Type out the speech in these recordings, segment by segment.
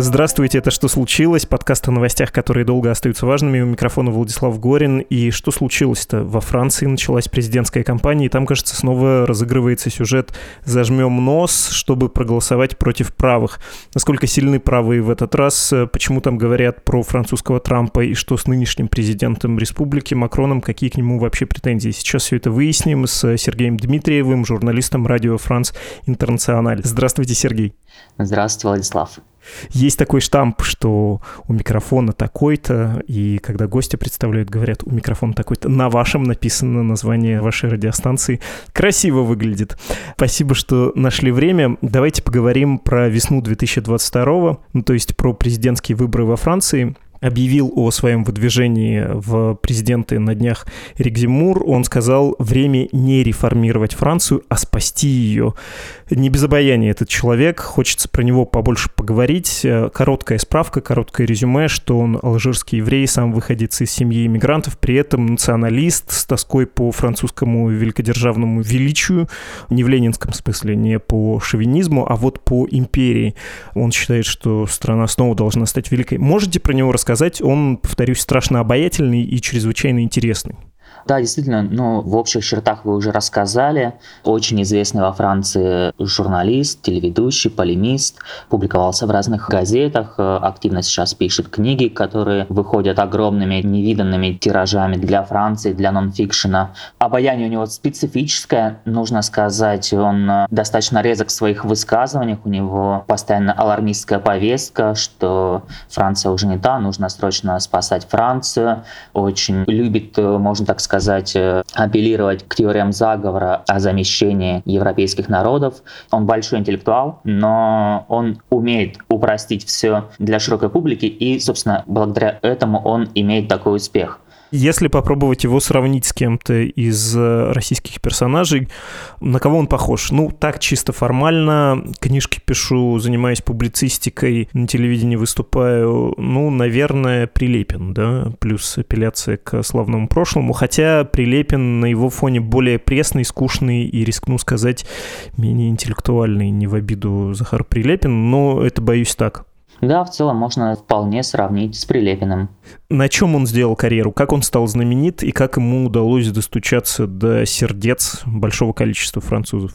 Здравствуйте, это «Что случилось?» Подкаст о новостях, которые долго остаются важными. У микрофона Владислав Горин. И что случилось-то? Во Франции началась президентская кампания, и там, кажется, снова разыгрывается сюжет «Зажмем нос, чтобы проголосовать против правых». Насколько сильны правые в этот раз? Почему там говорят про французского Трампа? И что с нынешним президентом республики Макроном? Какие к нему вообще претензии? Сейчас все это выясним с Сергеем Дмитриевым, журналистом радио «Франс Интернациональ». Здравствуйте, Сергей. Здравствуйте, Владислав. Есть такой штамп, что у микрофона такой-то, и когда гости представляют, говорят, у микрофона такой-то, на вашем написано название вашей радиостанции. Красиво выглядит. Спасибо, что нашли время. Давайте поговорим про весну 2022, ну, то есть про президентские выборы во Франции объявил о своем выдвижении в президенты на днях Эрик Зимур. Он сказал, время не реформировать Францию, а спасти ее. Не без обаяния этот человек, хочется про него побольше поговорить. Короткая справка, короткое резюме, что он алжирский еврей, сам выходец из семьи иммигрантов, при этом националист с тоской по французскому великодержавному величию, не в ленинском смысле, не по шовинизму, а вот по империи. Он считает, что страна снова должна стать великой. Можете про него рассказать? сказать, он, повторюсь, страшно обаятельный и чрезвычайно интересный. Да, действительно, ну, в общих чертах вы уже рассказали. Очень известный во Франции журналист, телеведущий, полемист, публиковался в разных газетах, э, активно сейчас пишет книги, которые выходят огромными, невиданными тиражами для Франции, для нонфикшена. Обаяние у него специфическое, нужно сказать, он э, достаточно резок в своих высказываниях, у него постоянно алармистская повестка, что Франция уже не та, нужно срочно спасать Францию, очень любит, э, можно так сказать, сказать, э, апеллировать к теориям заговора о замещении европейских народов. Он большой интеллектуал, но он умеет упростить все для широкой публики, и, собственно, благодаря этому он имеет такой успех. Если попробовать его сравнить с кем-то из э, российских персонажей, на кого он похож? Ну, так чисто формально. Книжки пишу, занимаюсь публицистикой, на телевидении выступаю. Ну, наверное, Прилепин, да, плюс апелляция к славному прошлому. Хотя Прилепин на его фоне более пресный, скучный и, рискну сказать, менее интеллектуальный, не в обиду Захар Прилепин, но это, боюсь, так. Да, в целом можно вполне сравнить с Прилепиным. На чем он сделал карьеру? Как он стал знаменит и как ему удалось достучаться до сердец большого количества французов?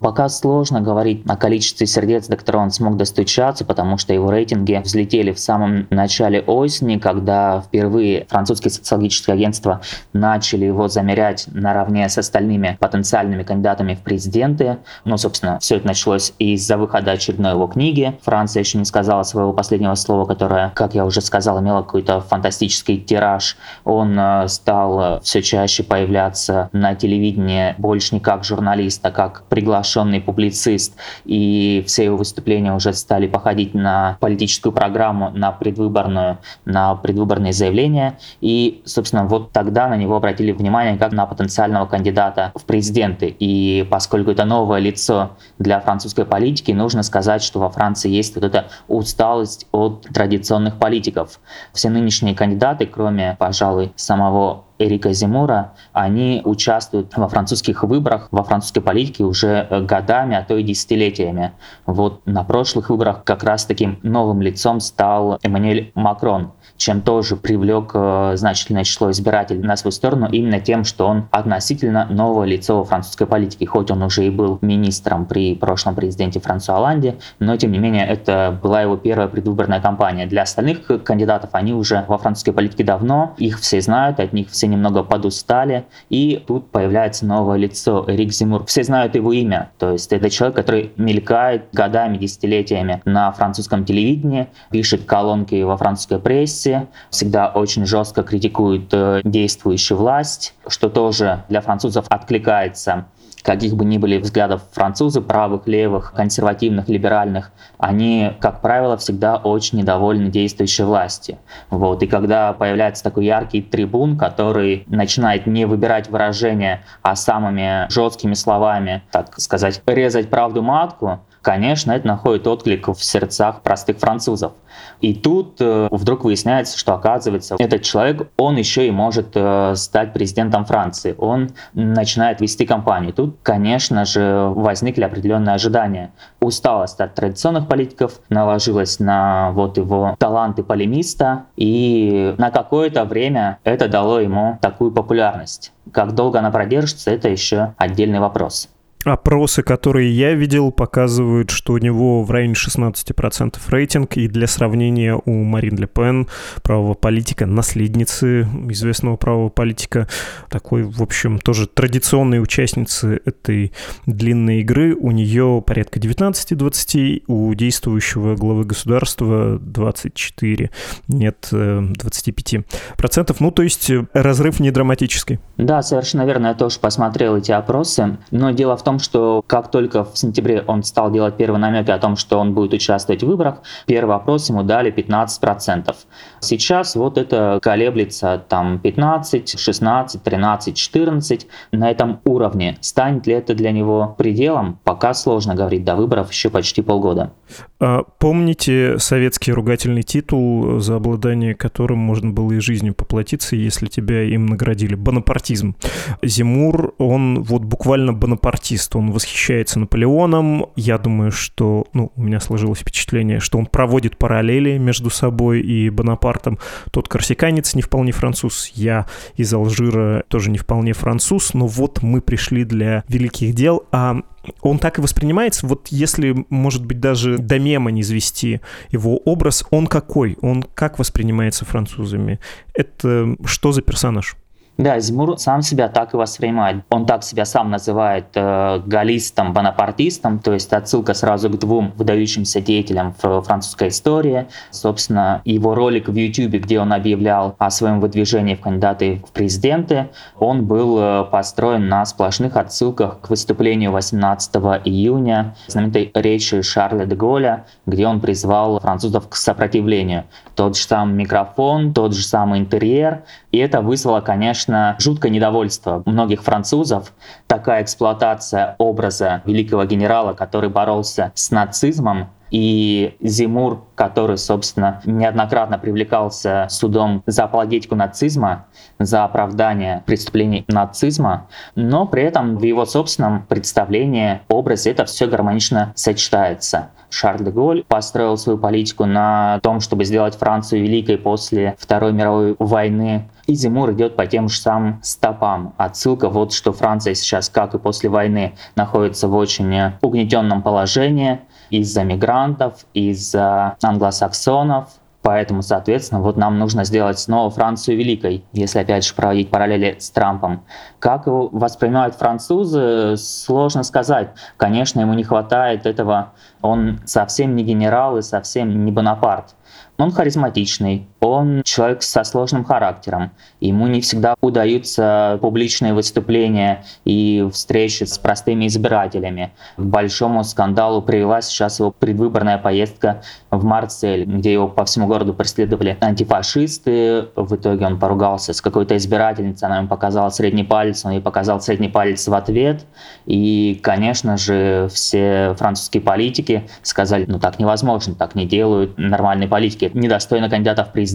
Пока сложно говорить о количестве сердец, до которого он смог достучаться, потому что его рейтинги взлетели в самом начале осени, когда впервые французские социологические агентства начали его замерять наравне с остальными потенциальными кандидатами в президенты. Ну, собственно, все это началось из-за выхода очередной его книги. Франция еще не сказала своего последнего слова, которое, как я уже сказал, имело какой-то фантастический тираж. Он э, стал все чаще появляться на телевидении больше не как журналист, а как приглашенный приглашенный публицист, и все его выступления уже стали походить на политическую программу, на предвыборную, на предвыборные заявления. И, собственно, вот тогда на него обратили внимание как на потенциального кандидата в президенты. И поскольку это новое лицо для французской политики, нужно сказать, что во Франции есть вот эта усталость от традиционных политиков. Все нынешние кандидаты, кроме, пожалуй, самого Эрика Зимура, они участвуют во французских выборах, во французской политике уже э, годами, а то и десятилетиями. Вот на прошлых выборах как раз таким новым лицом стал Эммануэль Макрон, чем тоже привлек э, значительное число избирателей на свою сторону именно тем, что он относительно новое лицо французской политике, хоть он уже и был министром при прошлом президенте Франсуа Оланде, но тем не менее это была его первая предвыборная кампания. Для остальных кандидатов они уже во французской политике давно, их все знают, от них все немного подустали, и тут появляется новое лицо, Эрик Зимур. Все знают его имя, то есть это человек, который мелькает годами, десятилетиями на французском телевидении, пишет колонки во французской прессе, всегда очень жестко критикует э, действующую власть, что тоже для французов откликается каких бы ни были взглядов французы, правых, левых, консервативных, либеральных, они, как правило, всегда очень недовольны действующей властью. Вот. И когда появляется такой яркий трибун, который начинает не выбирать выражения, а самыми жесткими словами, так сказать, резать правду матку, конечно, это находит отклик в сердцах простых французов. И тут э, вдруг выясняется, что оказывается, этот человек, он еще и может э, стать президентом Франции. Он начинает вести кампанию. Тут, конечно же, возникли определенные ожидания. Усталость от традиционных политиков наложилась на вот его таланты полемиста, и на какое-то время это дало ему такую популярность. Как долго она продержится, это еще отдельный вопрос. Опросы, которые я видел, показывают, что у него в районе 16% рейтинг, и для сравнения у Марин Ле Пен, правого политика, наследницы известного правого политика, такой, в общем, тоже традиционной участницы этой длинной игры, у нее порядка 19-20, у действующего главы государства 24, нет, 25%. Э, ну, то есть э, разрыв не драматический. Да, совершенно верно, я тоже посмотрел эти опросы, но дело в том, том, что как только в сентябре он стал делать первые намеки о том, что он будет участвовать в выборах, первый вопрос ему дали 15%. Сейчас вот это колеблется там 15, 16, 13, 14 на этом уровне. Станет ли это для него пределом? Пока сложно говорить, до выборов еще почти полгода. А помните советский ругательный титул, за обладание которым можно было и жизнью поплатиться, если тебя им наградили? Бонапартизм. Зимур, он вот буквально бонапартист, он восхищается Наполеоном. Я думаю, что, ну, у меня сложилось впечатление, что он проводит параллели между собой и Бонапартом. Тот корсиканец не вполне француз, я из Алжира тоже не вполне француз, но вот мы пришли для великих дел, а он так и воспринимается. Вот если, может быть, даже до мема не извести его образ, он какой? Он как воспринимается французами? Это что за персонаж? Да, Зимур сам себя так и воспринимает. Он так себя сам называет э, галлистом, бонапартистом, то есть отсылка сразу к двум выдающимся деятелям французской истории. Собственно, его ролик в YouTube, где он объявлял о своем выдвижении в кандидаты в президенты, он был э, построен на сплошных отсылках к выступлению 18 июня, знаменитой речи Шарля де Голля, где он призвал французов к сопротивлению. Тот же самый микрофон, тот же самый интерьер, и это вызвало, конечно, жуткое недовольство многих французов. Такая эксплуатация образа великого генерала, который боролся с нацизмом, и Зимур, который, собственно, неоднократно привлекался судом за апологетику нацизма, за оправдание преступлений нацизма, но при этом в его собственном представлении, образе это все гармонично сочетается. Шарль де Голь построил свою политику на том, чтобы сделать Францию великой после Второй мировой войны. И Зимур идет по тем же самым стопам. Отсылка вот, что Франция сейчас, как и после войны, находится в очень угнетенном положении из-за мигрантов, из-за англосаксонов, Поэтому, соответственно, вот нам нужно сделать снова Францию великой, если опять же проводить параллели с Трампом. Как его воспринимают французы, сложно сказать. Конечно, ему не хватает этого. Он совсем не генерал и совсем не Бонапарт. Он харизматичный, он человек со сложным характером. Ему не всегда удаются публичные выступления и встречи с простыми избирателями. К большому скандалу привела сейчас его предвыборная поездка в Марсель, где его по всему городу преследовали антифашисты. В итоге он поругался с какой-то избирательницей, она ему показала средний палец, он ей показал средний палец в ответ. И, конечно же, все французские политики сказали, ну так невозможно, так не делают нормальные политики недостойно кандидата в президенты.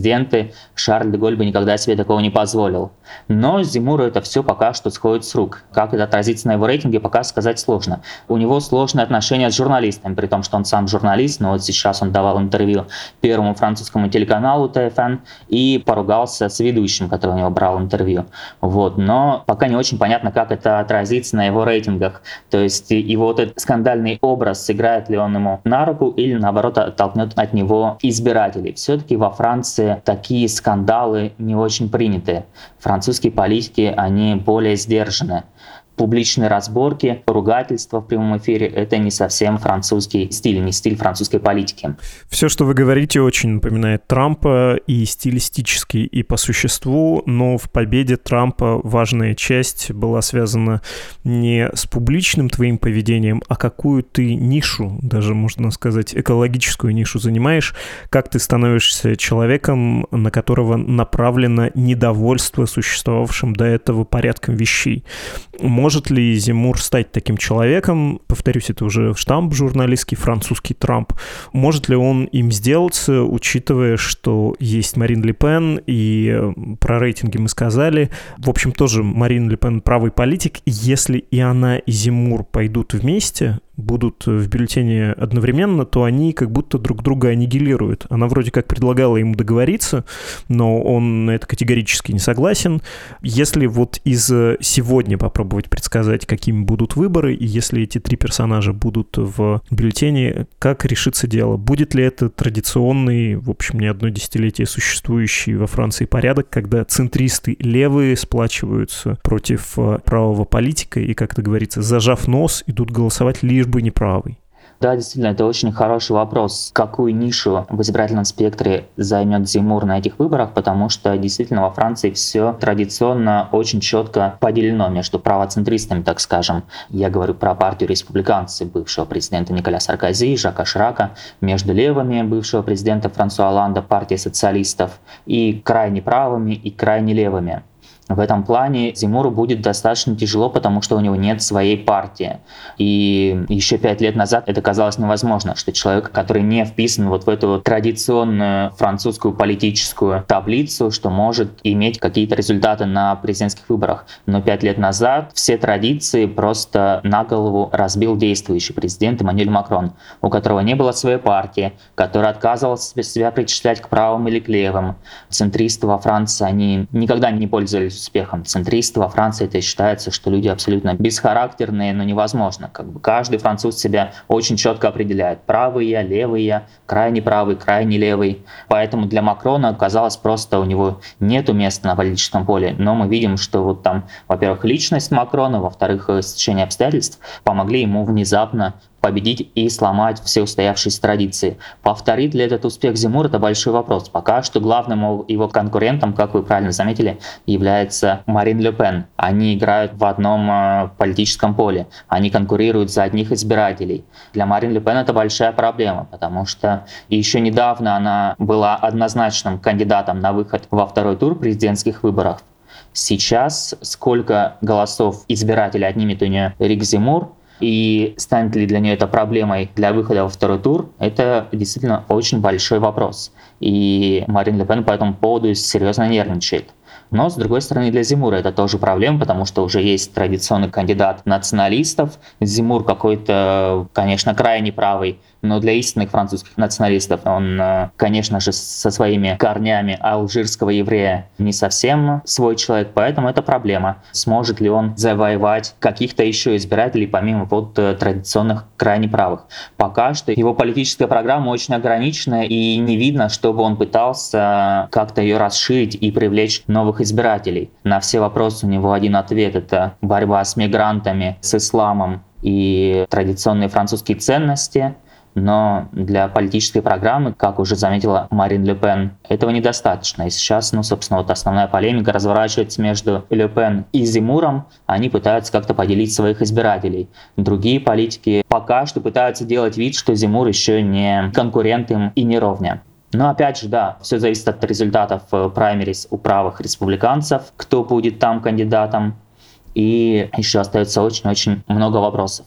Шарль де Голь бы никогда себе такого не позволил. Но Зимуру это все пока что сходит с рук. Как это отразится на его рейтинге, пока сказать сложно. У него сложные отношения с журналистами, при том, что он сам журналист, но вот сейчас он давал интервью первому французскому телеканалу ТФН и поругался с ведущим, который у него брал интервью. Вот. Но пока не очень понятно, как это отразится на его рейтингах. То есть его вот этот скандальный образ, сыграет ли он ему на руку или наоборот оттолкнет от него избирателей. Все-таки во Франции такие скандалы не очень приняты. Французские политики, они более сдержаны. Публичные разборки, ругательства в прямом эфире – это не совсем французский стиль, не стиль французской политики. Все, что вы говорите, очень напоминает Трампа и стилистически, и по существу, но в победе Трампа важная часть была связана не с публичным твоим поведением, а какую ты нишу, даже можно сказать, экологическую нишу занимаешь, как ты становишься человеком, на которого направлено недовольство существовавшим до этого порядком вещей может ли Зимур стать таким человеком? Повторюсь, это уже штамп журналистский, французский Трамп. Может ли он им сделаться, учитывая, что есть Марин Ле Пен, и про рейтинги мы сказали. В общем, тоже Марин Ле Пен правый политик. Если и она, и Зимур пойдут вместе, будут в бюллетене одновременно, то они как будто друг друга аннигилируют. Она вроде как предлагала ему договориться, но он на это категорически не согласен. Если вот из сегодня попробовать предсказать, какими будут выборы, и если эти три персонажа будут в бюллетене, как решится дело? Будет ли это традиционный, в общем, не одно десятилетие существующий во Франции порядок, когда центристы левые сплачиваются против э, правого политика и, как это говорится, зажав нос, идут голосовать лишь лишь бы не правый? Да, действительно, это очень хороший вопрос. Какую нишу в избирательном спектре займет Зимур на этих выборах, потому что действительно во Франции все традиционно очень четко поделено между правоцентристами, так скажем. Я говорю про партию республиканцев бывшего президента Николя Саркози, Жака Шрака, между левыми бывшего президента Франсуа Оланда, партия социалистов, и крайне правыми, и крайне левыми. В этом плане Зимуру будет достаточно тяжело, потому что у него нет своей партии. И еще пять лет назад это казалось невозможно, что человек, который не вписан вот в эту традиционную французскую политическую таблицу, что может иметь какие-то результаты на президентских выборах. Но пять лет назад все традиции просто на голову разбил действующий президент Эммануэль Макрон, у которого не было своей партии, который отказывался себя причислять к правым или к левым. Центристы во Франции, они никогда не пользовались успехом. Центристы во Франции это считается, что люди абсолютно бесхарактерные, но невозможно. Как бы каждый француз себя очень четко определяет. Правый я, левый я, крайне правый, крайне левый. Поэтому для Макрона казалось просто у него нету места на политическом поле. Но мы видим, что вот там, во-первых, личность Макрона, во-вторых, стечение обстоятельств помогли ему внезапно победить и сломать все устоявшиеся традиции. Повторит ли этот успех Зимур, это большой вопрос. Пока что главным его конкурентом, как вы правильно заметили, является Марин Ле Пен. Они играют в одном э, политическом поле. Они конкурируют за одних избирателей. Для Марин Ле Пен это большая проблема, потому что еще недавно она была однозначным кандидатом на выход во второй тур президентских выборов. Сейчас сколько голосов избирателей отнимет у нее Рик Зимур, и станет ли для нее это проблемой для выхода во второй тур, это действительно очень большой вопрос. И Марин Ле Пен по этому поводу серьезно нервничает. Но, с другой стороны, для Зимура это тоже проблема, потому что уже есть традиционный кандидат националистов. Зимур какой-то, конечно, крайне правый, но для истинных французских националистов он, э, конечно же, со своими корнями алжирского еврея не совсем свой человек, поэтому это проблема. Сможет ли он завоевать каких-то еще избирателей, помимо вот э, традиционных крайне правых? Пока что его политическая программа очень ограничена, и не видно, чтобы он пытался как-то ее расширить и привлечь новых избирателей. На все вопросы у него один ответ — это борьба с мигрантами, с исламом и традиционные французские ценности, но для политической программы, как уже заметила Марин Ле Пен, этого недостаточно. И сейчас, ну, собственно, вот основная полемика разворачивается между Ле Пен и Зимуром. Они пытаются как-то поделить своих избирателей. Другие политики пока что пытаются делать вид, что Зимур еще не конкурент им и не ровня. Но опять же, да, все зависит от результатов э, праймерис у правых республиканцев, кто будет там кандидатом. И еще остается очень-очень много вопросов.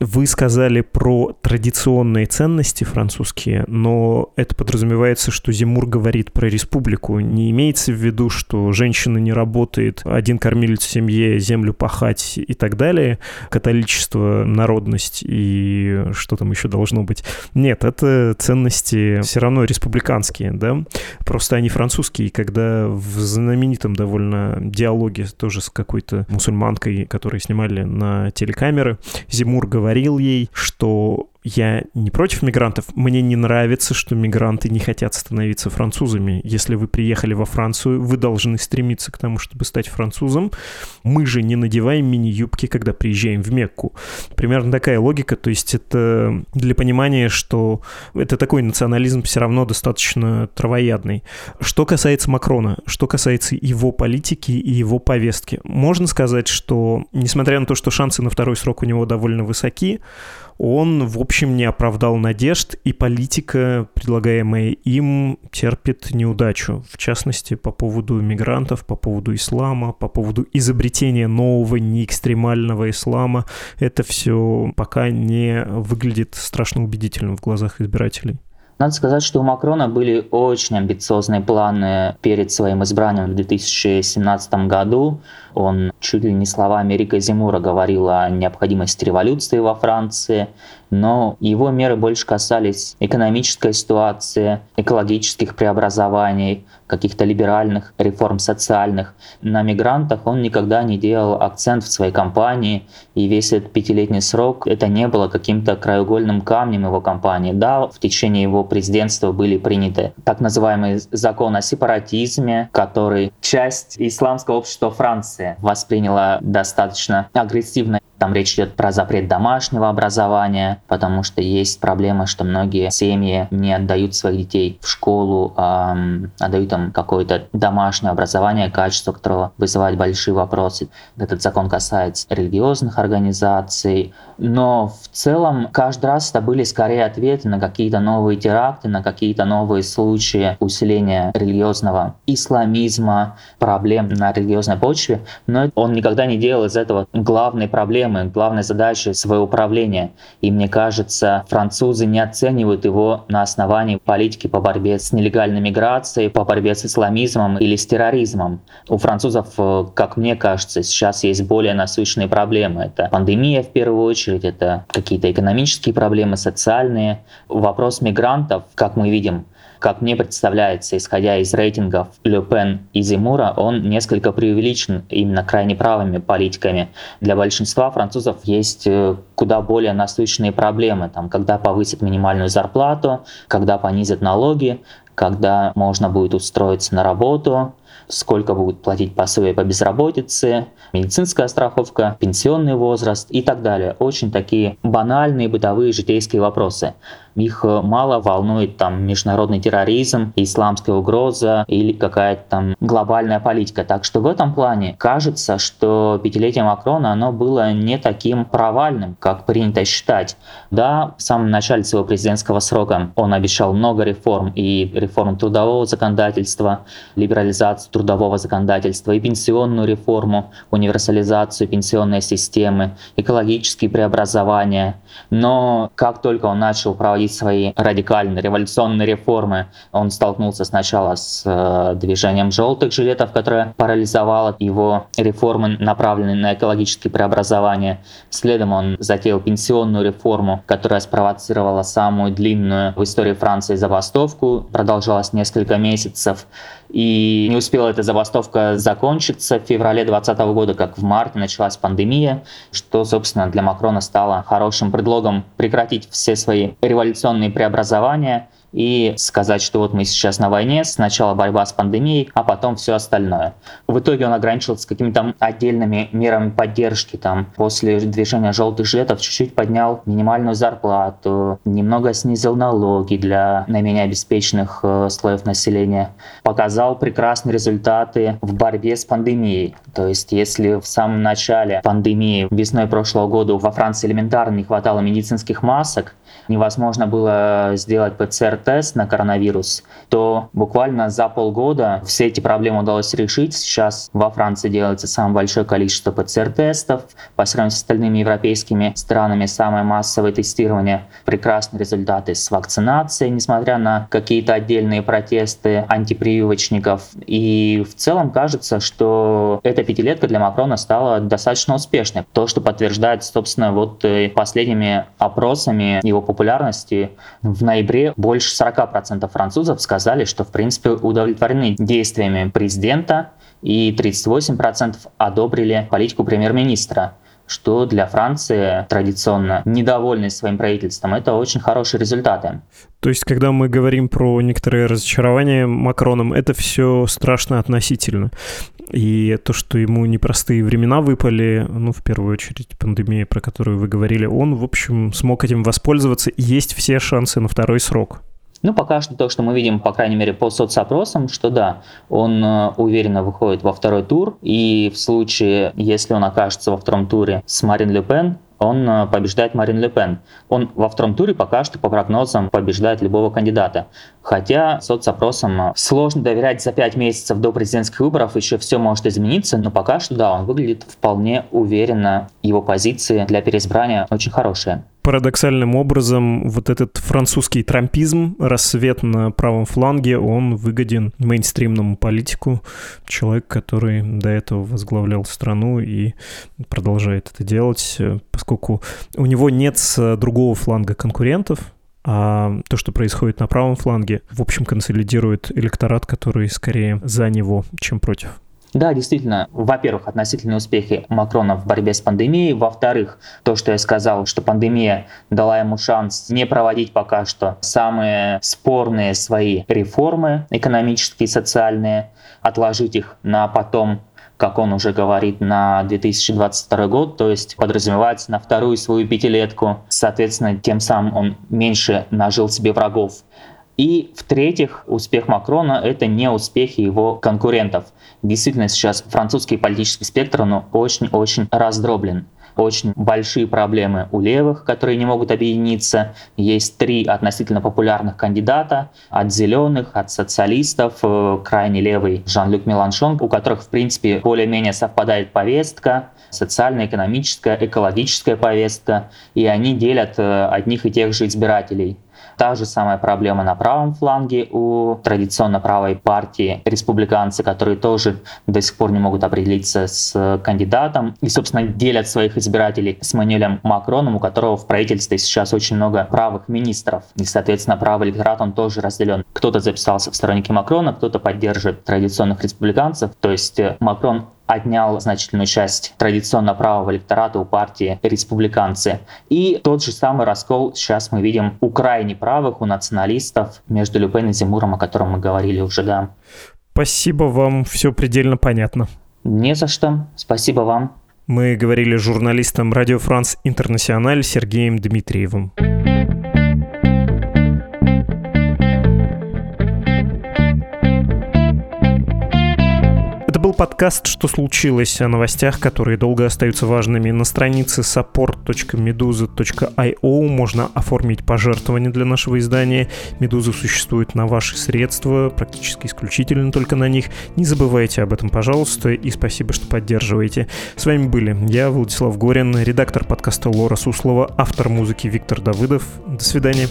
Вы сказали про традиционные ценности французские, но это подразумевается, что Зимур говорит про республику. Не имеется в виду, что женщина не работает, один кормилец в семье, землю пахать и так далее, католичество, народность и что там еще должно быть. Нет, это ценности все равно республиканские, да, просто они французские. Когда в знаменитом довольно диалоге тоже с какой-то мусульманкой, которые снимали на телекамеры, Зимур Мур говорил ей, что Я не против мигрантов. Мне не нравится, что мигранты не хотят становиться французами. Если вы приехали во Францию, вы должны стремиться к тому, чтобы стать французом. Мы же не надеваем мини-юбки, когда приезжаем в Мекку. Примерно такая логика. То есть это для понимания, что это такой национализм все равно достаточно травоядный. Что касается Макрона, что касается его политики и его повестки, можно сказать, что несмотря на то, что шансы на второй срок у него довольно высоки, он, в общем, не оправдал надежд, и политика, предлагаемая им, терпит неудачу. В частности, по поводу мигрантов, по поводу ислама, по поводу изобретения нового неэкстремального ислама. Это все пока не выглядит страшно убедительным в глазах избирателей. Надо сказать, что у Макрона были очень амбициозные планы перед своим избранием в 2017 году. Он чуть ли не словами Рика Зимура говорил о необходимости революции во Франции, но его меры больше касались экономической ситуации, экологических преобразований, каких-то либеральных реформ социальных. На мигрантах он никогда не делал акцент в своей кампании, и весь этот пятилетний срок это не было каким-то краеугольным камнем его кампании. Да, в течение его президентства были приняты так называемый закон о сепаратизме, который часть исламского общества Франции восприняла достаточно агрессивно. Там речь идет про запрет домашнего образования, потому что есть проблема, что многие семьи не отдают своих детей в школу, а отдают им какое-то домашнее образование, качество которого вызывает большие вопросы. Этот закон касается религиозных организаций, но в целом каждый раз это были скорее ответы на какие-то новые теракты, на какие-то новые случаи усиления религиозного исламизма, проблем на религиозной почве, но он никогда не делал из этого главной проблемы, главной задачи своего управления. И мне кажется, французы не оценивают его на основании политики по борьбе с нелегальной миграцией, по борьбе с исламизмом или с терроризмом. У французов, э, как мне кажется, сейчас есть более насущные проблемы. Это пандемия в первую очередь, это какие-то экономические проблемы, социальные. Вопрос мигрантов, как мы видим, как мне представляется, исходя из рейтингов Ле Пен и Зимура, он несколько преувеличен именно крайне правыми политиками. Для большинства французов есть э, куда более насущные проблемы, там, когда повысят минимальную зарплату, когда понизят налоги, когда можно будет устроиться на работу, сколько будут платить пособия по безработице, медицинская страховка, пенсионный возраст и так далее. Очень такие банальные бытовые житейские вопросы. Их э, мало волнует там международный терроризм, исламская угроза или какая-то там глобальная политика. Так что в этом плане кажется, что пятилетие Макрона оно было не таким провальным, как принято считать. Да, в самом начале своего президентского срока он обещал много реформ и реформ трудового законодательства, либерализацию трудового законодательства и пенсионную реформу, универсализацию пенсионной системы, экологические преобразования. Но как только он начал проводить свои радикальные революционные реформы. Он столкнулся сначала с э, движением желтых жилетов, которое парализовало его реформы, направленные на экологические преобразования. Следом он затеял пенсионную реформу, которая спровоцировала самую длинную в истории Франции забастовку, продолжалась несколько месяцев. И не успела эта забастовка закончиться в феврале 2020 года, как в марте началась пандемия, что, собственно, для Макрона стало хорошим предлогом прекратить все свои революционные преобразования и сказать, что вот мы сейчас на войне, сначала борьба с пандемией, а потом все остальное. В итоге он ограничился какими-то отдельными мерами поддержки. Там, после движения желтых жилетов чуть-чуть поднял минимальную зарплату, немного снизил налоги для наименее обеспеченных э, слоев населения. Показал прекрасные результаты в борьбе с пандемией. То есть, если в самом начале пандемии весной прошлого года во Франции элементарно не хватало медицинских масок, невозможно было сделать ПЦР-тест на коронавирус, то буквально за полгода все эти проблемы удалось решить. Сейчас во Франции делается самое большое количество ПЦР-тестов. По сравнению с остальными европейскими странами самое массовое тестирование. Прекрасные результаты с вакцинацией, несмотря на какие-то отдельные протесты антипрививочников. И в целом кажется, что эта пятилетка для Макрона стала достаточно успешной. То, что подтверждает, собственно, вот э, последними опросами его популярности в ноябре больше 40% французов сказали, что в принципе удовлетворены действиями президента, и 38% одобрили политику премьер-министра. что для Франции традиционно недовольны своим правительством. Это очень хорошие результаты. То есть, когда мы говорим про некоторые разочарования Макроном, это все страшно относительно. И то, что ему непростые времена выпали, ну, в первую очередь, пандемия, про которую вы говорили, он, в общем, смог этим воспользоваться. Есть все шансы на второй срок. Ну, пока что то, что мы видим, по крайней мере, по соцопросам, что да, он э, уверенно выходит во второй тур, и в случае, если он окажется во втором туре с Марин Ле Пен, он э, побеждает Марин Ле Пен. Он во втором туре пока что по прогнозам побеждает любого кандидата. Хотя соцопросам э, сложно доверять за пять месяцев до президентских выборов, еще все может измениться, но пока что да, он выглядит вполне уверенно, его позиции для переизбрания очень хорошие парадоксальным образом вот этот французский трампизм, рассвет на правом фланге, он выгоден мейнстримному политику, человек, который до этого возглавлял страну и продолжает это делать, поскольку у него нет с другого фланга конкурентов, а то, что происходит на правом фланге, в общем, консолидирует электорат, который скорее за него, чем против. Да, действительно, во-первых, относительные успехи Макрона в борьбе с пандемией, во-вторых, то, что я сказал, что пандемия дала ему шанс не проводить пока что самые спорные свои реформы экономические и социальные, отложить их на потом, как он уже говорит, на 2022 год, то есть подразумевать на вторую свою пятилетку. Соответственно, тем самым он меньше нажил себе врагов. И в-третьих, успех Макрона — это не успехи его конкурентов. Действительно, сейчас французский политический спектр очень-очень раздроблен. Очень большие проблемы у левых, которые не могут объединиться. Есть три относительно популярных кандидата от зеленых, от социалистов, э, крайне левый Жан-Люк Меланшон, у которых, в принципе, более-менее совпадает повестка, социально-экономическая, экологическая повестка, и они делят э, одних и тех же избирателей. Та же самая проблема на правом фланге у традиционно правой партии республиканцы, которые тоже до сих пор не могут определиться с кандидатом и, собственно, делят своих избирателей с Мануэлем Макроном, у которого в правительстве сейчас очень много правых министров. И, соответственно, правый электорат, он тоже разделен. Кто-то записался в сторонники Макрона, кто-то поддерживает традиционных республиканцев. То есть э, Макрон отнял значительную часть традиционно правого электората у партии республиканцы. И тот же самый раскол сейчас мы видим у крайне правых, у националистов между Люпен и Зимуром, о котором мы говорили уже, да. Спасибо вам, все предельно понятно. Не за что. Спасибо вам. Мы говорили с журналистом Радио Франс Интернациональ Сергеем Дмитриевым. Подкаст «Что случилось?» о новостях, которые долго остаются важными. На странице support.meduza.io можно оформить пожертвование для нашего издания. «Медуза» существует на ваши средства, практически исключительно только на них. Не забывайте об этом, пожалуйста, и спасибо, что поддерживаете. С вами были я, Владислав Горин, редактор подкаста Лора Суслова, автор музыки Виктор Давыдов. До свидания.